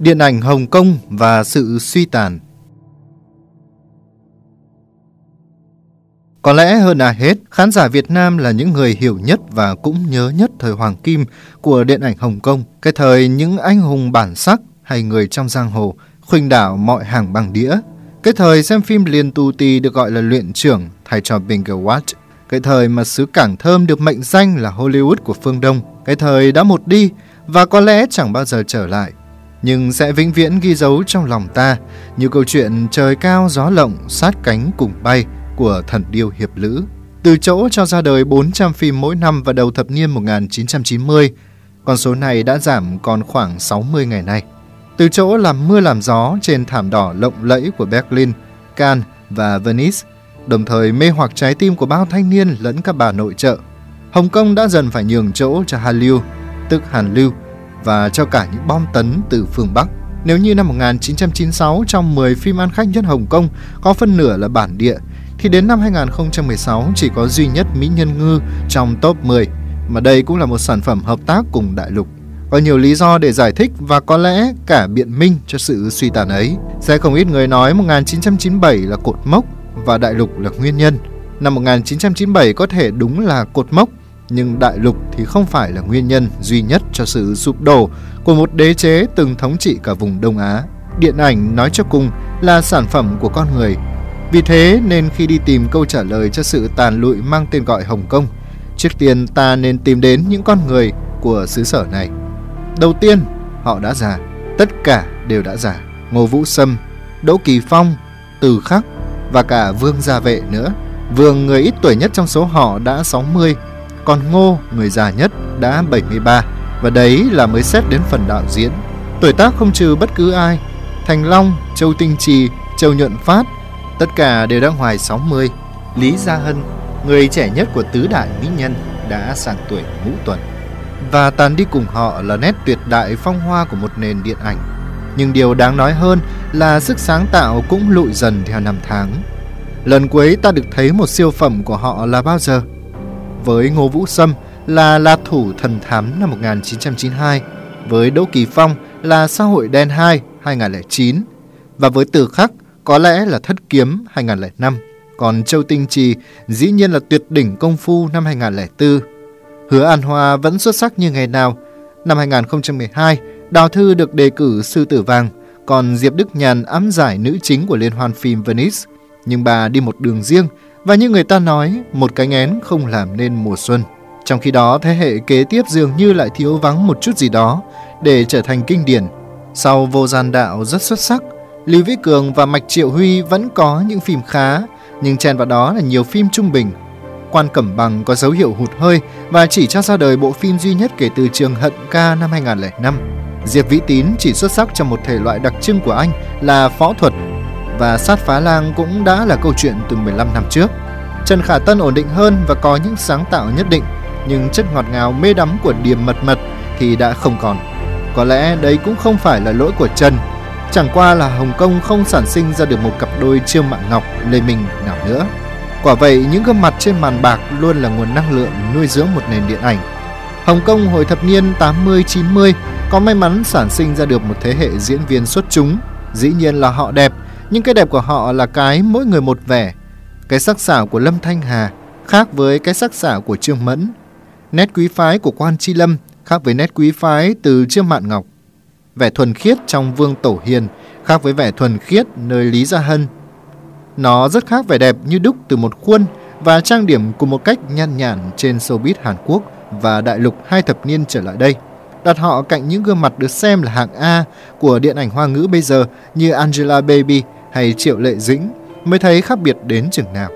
Điện ảnh Hồng Kông và sự suy tàn Có lẽ hơn ai hết, khán giả Việt Nam là những người hiểu nhất và cũng nhớ nhất thời hoàng kim của điện ảnh Hồng Kông, cái thời những anh hùng bản sắc hay người trong giang hồ khuynh đảo mọi hàng bằng đĩa. Cái thời xem phim liền tù tì được gọi là luyện trưởng thay cho Bingo Watch. Cái thời mà xứ Cảng Thơm được mệnh danh là Hollywood của phương Đông. Cái thời đã một đi và có lẽ chẳng bao giờ trở lại. Nhưng sẽ vĩnh viễn ghi dấu trong lòng ta như câu chuyện trời cao gió lộng sát cánh cùng bay của thần điêu hiệp lữ. Từ chỗ cho ra đời 400 phim mỗi năm vào đầu thập niên 1990, con số này đã giảm còn khoảng 60 ngày nay. Từ chỗ làm mưa làm gió trên thảm đỏ lộng lẫy của Berlin, Cannes và Venice, đồng thời mê hoặc trái tim của bao thanh niên lẫn các bà nội trợ, Hồng Kông đã dần phải nhường chỗ cho Hallyu, tức Hàn Lưu, và cho cả những bom tấn từ phương Bắc. Nếu như năm 1996 trong 10 phim ăn khách nhất Hồng Kông có phân nửa là bản địa, thì đến năm 2016 chỉ có duy nhất Mỹ Nhân Ngư trong top 10, mà đây cũng là một sản phẩm hợp tác cùng đại lục. Có nhiều lý do để giải thích và có lẽ cả biện minh cho sự suy tàn ấy. Sẽ không ít người nói 1997 là cột mốc và đại lục là nguyên nhân. Năm 1997 có thể đúng là cột mốc, nhưng đại lục thì không phải là nguyên nhân duy nhất cho sự sụp đổ của một đế chế từng thống trị cả vùng Đông Á. Điện ảnh nói cho cùng là sản phẩm của con người. Vì thế nên khi đi tìm câu trả lời cho sự tàn lụi mang tên gọi Hồng Kông, trước tiên ta nên tìm đến những con người của xứ sở này. Đầu tiên, họ đã già, tất cả đều đã già. Ngô Vũ Sâm, Đỗ Kỳ Phong, Từ Khắc và cả Vương Gia Vệ nữa. Vương người ít tuổi nhất trong số họ đã 60, còn Ngô người già nhất đã 73 và đấy là mới xét đến phần đạo diễn. Tuổi tác không trừ bất cứ ai. Thành Long, Châu Tinh Trì, Châu Nhuận Phát, tất cả đều đang ngoài 60. Lý Gia Hân, người trẻ nhất của tứ đại mỹ nhân, đã sang tuổi ngũ tuần. Và tàn đi cùng họ là nét tuyệt đại phong hoa của một nền điện ảnh. Nhưng điều đáng nói hơn là sức sáng tạo cũng lụi dần theo năm tháng. Lần cuối ta được thấy một siêu phẩm của họ là bao giờ? Với Ngô Vũ Sâm là La Thủ Thần Thám năm 1992, với Đỗ Kỳ Phong là Xã hội đen 2 2009 và với Từ Khắc có lẽ là Thất Kiếm 2005. Còn Châu Tinh Trì dĩ nhiên là tuyệt đỉnh công phu năm 2004. Hứa An Hoa vẫn xuất sắc như ngày nào. Năm 2012, Đào Thư được đề cử Sư Tử Vàng, còn Diệp Đức Nhàn ám giải nữ chính của Liên hoan phim Venice. Nhưng bà đi một đường riêng và như người ta nói, một cái én không làm nên mùa xuân. Trong khi đó, thế hệ kế tiếp dường như lại thiếu vắng một chút gì đó để trở thành kinh điển. Sau vô gian đạo rất xuất sắc, Lý Vĩ Cường và Mạch Triệu Huy vẫn có những phim khá, nhưng chen vào đó là nhiều phim trung bình. Quan Cẩm Bằng có dấu hiệu hụt hơi và chỉ cho ra đời bộ phim duy nhất kể từ trường Hận Ca năm 2005. Diệp Vĩ Tín chỉ xuất sắc trong một thể loại đặc trưng của anh là phó thuật và sát phá lang cũng đã là câu chuyện từ 15 năm trước. Trần Khả Tân ổn định hơn và có những sáng tạo nhất định, nhưng chất ngọt ngào mê đắm của Điềm Mật Mật thì đã không còn. Có lẽ đấy cũng không phải là lỗi của Trần, chẳng qua là Hồng Kông không sản sinh ra được một cặp đôi chiêu mạng Ngọc, Lê Minh nào nữa. Quả vậy, những gương mặt trên màn bạc luôn là nguồn năng lượng nuôi dưỡng một nền điện ảnh. Hồng Kông hồi thập niên 80-90 có may mắn sản sinh ra được một thế hệ diễn viên xuất chúng. Dĩ nhiên là họ đẹp, nhưng cái đẹp của họ là cái mỗi người một vẻ. Cái sắc sảo của Lâm Thanh Hà khác với cái sắc sảo của Trương Mẫn. Nét quý phái của Quan Chi Lâm khác với nét quý phái từ Trương Mạn Ngọc. Vẻ thuần khiết trong Vương Tổ Hiền khác với vẻ thuần khiết nơi Lý Gia Hân. Nó rất khác vẻ đẹp như đúc từ một khuôn và trang điểm cùng một cách nhan nhản trên showbiz Hàn Quốc và đại lục hai thập niên trở lại đây đặt họ cạnh những gương mặt được xem là hạng A của điện ảnh hoa ngữ bây giờ như Angela Baby hay Triệu Lệ Dĩnh mới thấy khác biệt đến chừng nào.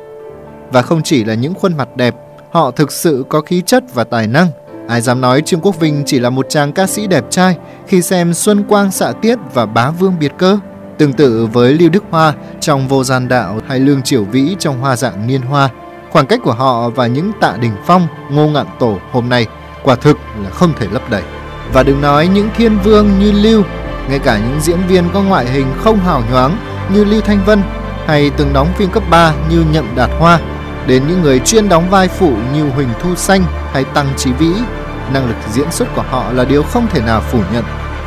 Và không chỉ là những khuôn mặt đẹp, họ thực sự có khí chất và tài năng. Ai dám nói Trương Quốc Vinh chỉ là một chàng ca sĩ đẹp trai khi xem Xuân Quang xạ tiết và Bá Vương biệt cơ. Tương tự với Lưu Đức Hoa trong Vô Gian Đạo hay Lương Triều Vĩ trong Hoa dạng Niên Hoa, khoảng cách của họ và những tạ đình phong, ngô ngạn tổ hôm nay quả thực là không thể lấp đầy. Và đừng nói những thiên vương như Lưu, ngay cả những diễn viên có ngoại hình không hào nhoáng như Lưu Thanh Vân hay từng đóng phim cấp 3 như Nhậm Đạt Hoa, đến những người chuyên đóng vai phụ như Huỳnh Thu Xanh hay Tăng Chí Vĩ, năng lực diễn xuất của họ là điều không thể nào phủ nhận.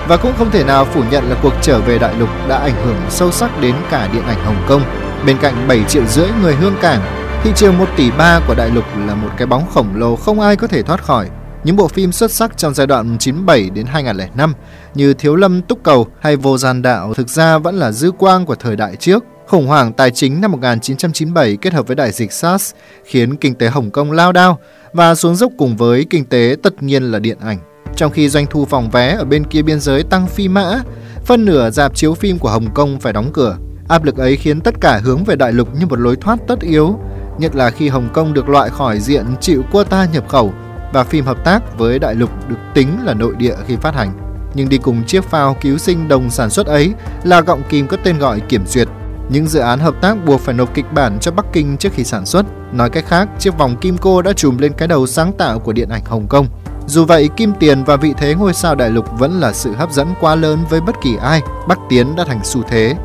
Và cũng không thể nào phủ nhận là cuộc trở về đại lục đã ảnh hưởng sâu sắc đến cả điện ảnh Hồng Kông. Bên cạnh 7 triệu rưỡi người hương cảng, thị trường 1 tỷ 3 của đại lục là một cái bóng khổng lồ không ai có thể thoát khỏi. Những bộ phim xuất sắc trong giai đoạn 97 đến 2005 như Thiếu Lâm Túc Cầu hay Vô Gian Đạo thực ra vẫn là dư quang của thời đại trước. Khủng hoảng tài chính năm 1997 kết hợp với đại dịch SARS khiến kinh tế Hồng Kông lao đao và xuống dốc cùng với kinh tế tất nhiên là điện ảnh. Trong khi doanh thu phòng vé ở bên kia biên giới tăng phi mã, phân nửa dạp chiếu phim của Hồng Kông phải đóng cửa. Áp lực ấy khiến tất cả hướng về đại lục như một lối thoát tất yếu, nhất là khi Hồng Kông được loại khỏi diện chịu quota nhập khẩu và phim hợp tác với đại lục được tính là nội địa khi phát hành. Nhưng đi cùng chiếc phao cứu sinh đồng sản xuất ấy là gọng kìm có tên gọi kiểm duyệt. Những dự án hợp tác buộc phải nộp kịch bản cho Bắc Kinh trước khi sản xuất. Nói cách khác, chiếc vòng kim cô đã trùm lên cái đầu sáng tạo của điện ảnh Hồng Kông. Dù vậy, kim tiền và vị thế ngôi sao đại lục vẫn là sự hấp dẫn quá lớn với bất kỳ ai. Bắc Tiến đã thành xu thế.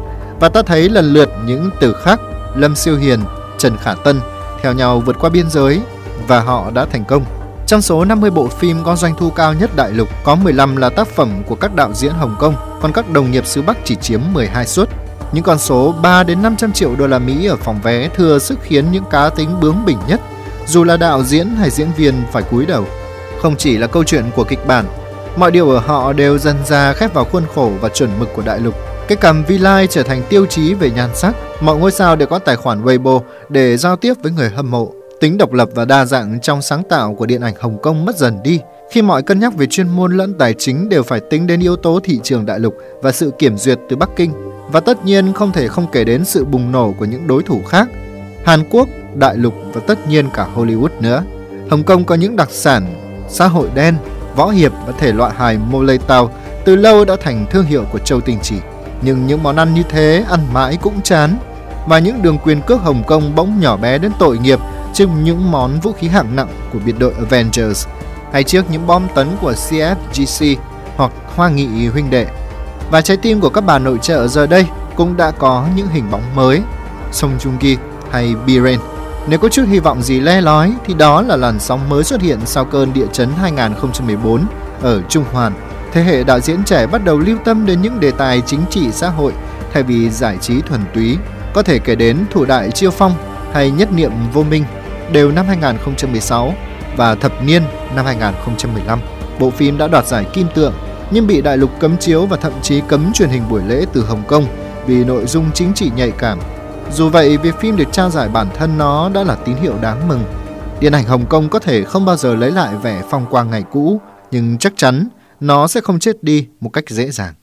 Và ta thấy lần lượt những từ khắc Lâm Siêu Hiền, Trần Khả Tân theo nhau vượt qua biên giới và họ đã thành công. Trong số 50 bộ phim có doanh thu cao nhất đại lục, có 15 là tác phẩm của các đạo diễn Hồng Kông, còn các đồng nghiệp xứ Bắc chỉ chiếm 12 suất. Những con số 3 đến 500 triệu đô la Mỹ ở phòng vé thừa sức khiến những cá tính bướng bỉnh nhất, dù là đạo diễn hay diễn viên phải cúi đầu. Không chỉ là câu chuyện của kịch bản, mọi điều ở họ đều dần ra khép vào khuôn khổ và chuẩn mực của đại lục. Cái cầm V-Line trở thành tiêu chí về nhan sắc, mọi ngôi sao đều có tài khoản Weibo để giao tiếp với người hâm mộ. Tính độc lập và đa dạng trong sáng tạo của điện ảnh Hồng Kông mất dần đi khi mọi cân nhắc về chuyên môn lẫn tài chính đều phải tính đến yếu tố thị trường đại lục và sự kiểm duyệt từ Bắc Kinh. Và tất nhiên không thể không kể đến sự bùng nổ của những đối thủ khác, Hàn Quốc, đại lục và tất nhiên cả Hollywood nữa. Hồng Kông có những đặc sản xã hội đen, võ hiệp và thể loại hài mô lây tàu từ lâu đã thành thương hiệu của Châu Tinh Chỉ. Nhưng những món ăn như thế ăn mãi cũng chán và những đường quyền cước Hồng Kông bỗng nhỏ bé đến tội nghiệp trước những món vũ khí hạng nặng của biệt đội Avengers hay trước những bom tấn của CFGC hoặc Hoa Nghị huynh đệ. Và trái tim của các bà nội trợ giờ đây cũng đã có những hình bóng mới, Song Joong Ki hay Biren. Nếu có chút hy vọng gì le lói thì đó là làn sóng mới xuất hiện sau cơn địa chấn 2014 ở Trung Hoàn. Thế hệ đạo diễn trẻ bắt đầu lưu tâm đến những đề tài chính trị xã hội thay vì giải trí thuần túy. Có thể kể đến Thủ đại Chiêu Phong hay Nhất niệm vô minh đều năm 2016 và Thập niên năm 2015. Bộ phim đã đoạt giải Kim Tượng nhưng bị đại lục cấm chiếu và thậm chí cấm truyền hình buổi lễ từ Hồng Kông vì nội dung chính trị nhạy cảm. Dù vậy, việc phim được trao giải bản thân nó đã là tín hiệu đáng mừng. Điện ảnh Hồng Kông có thể không bao giờ lấy lại vẻ phong quang ngày cũ, nhưng chắc chắn nó sẽ không chết đi một cách dễ dàng.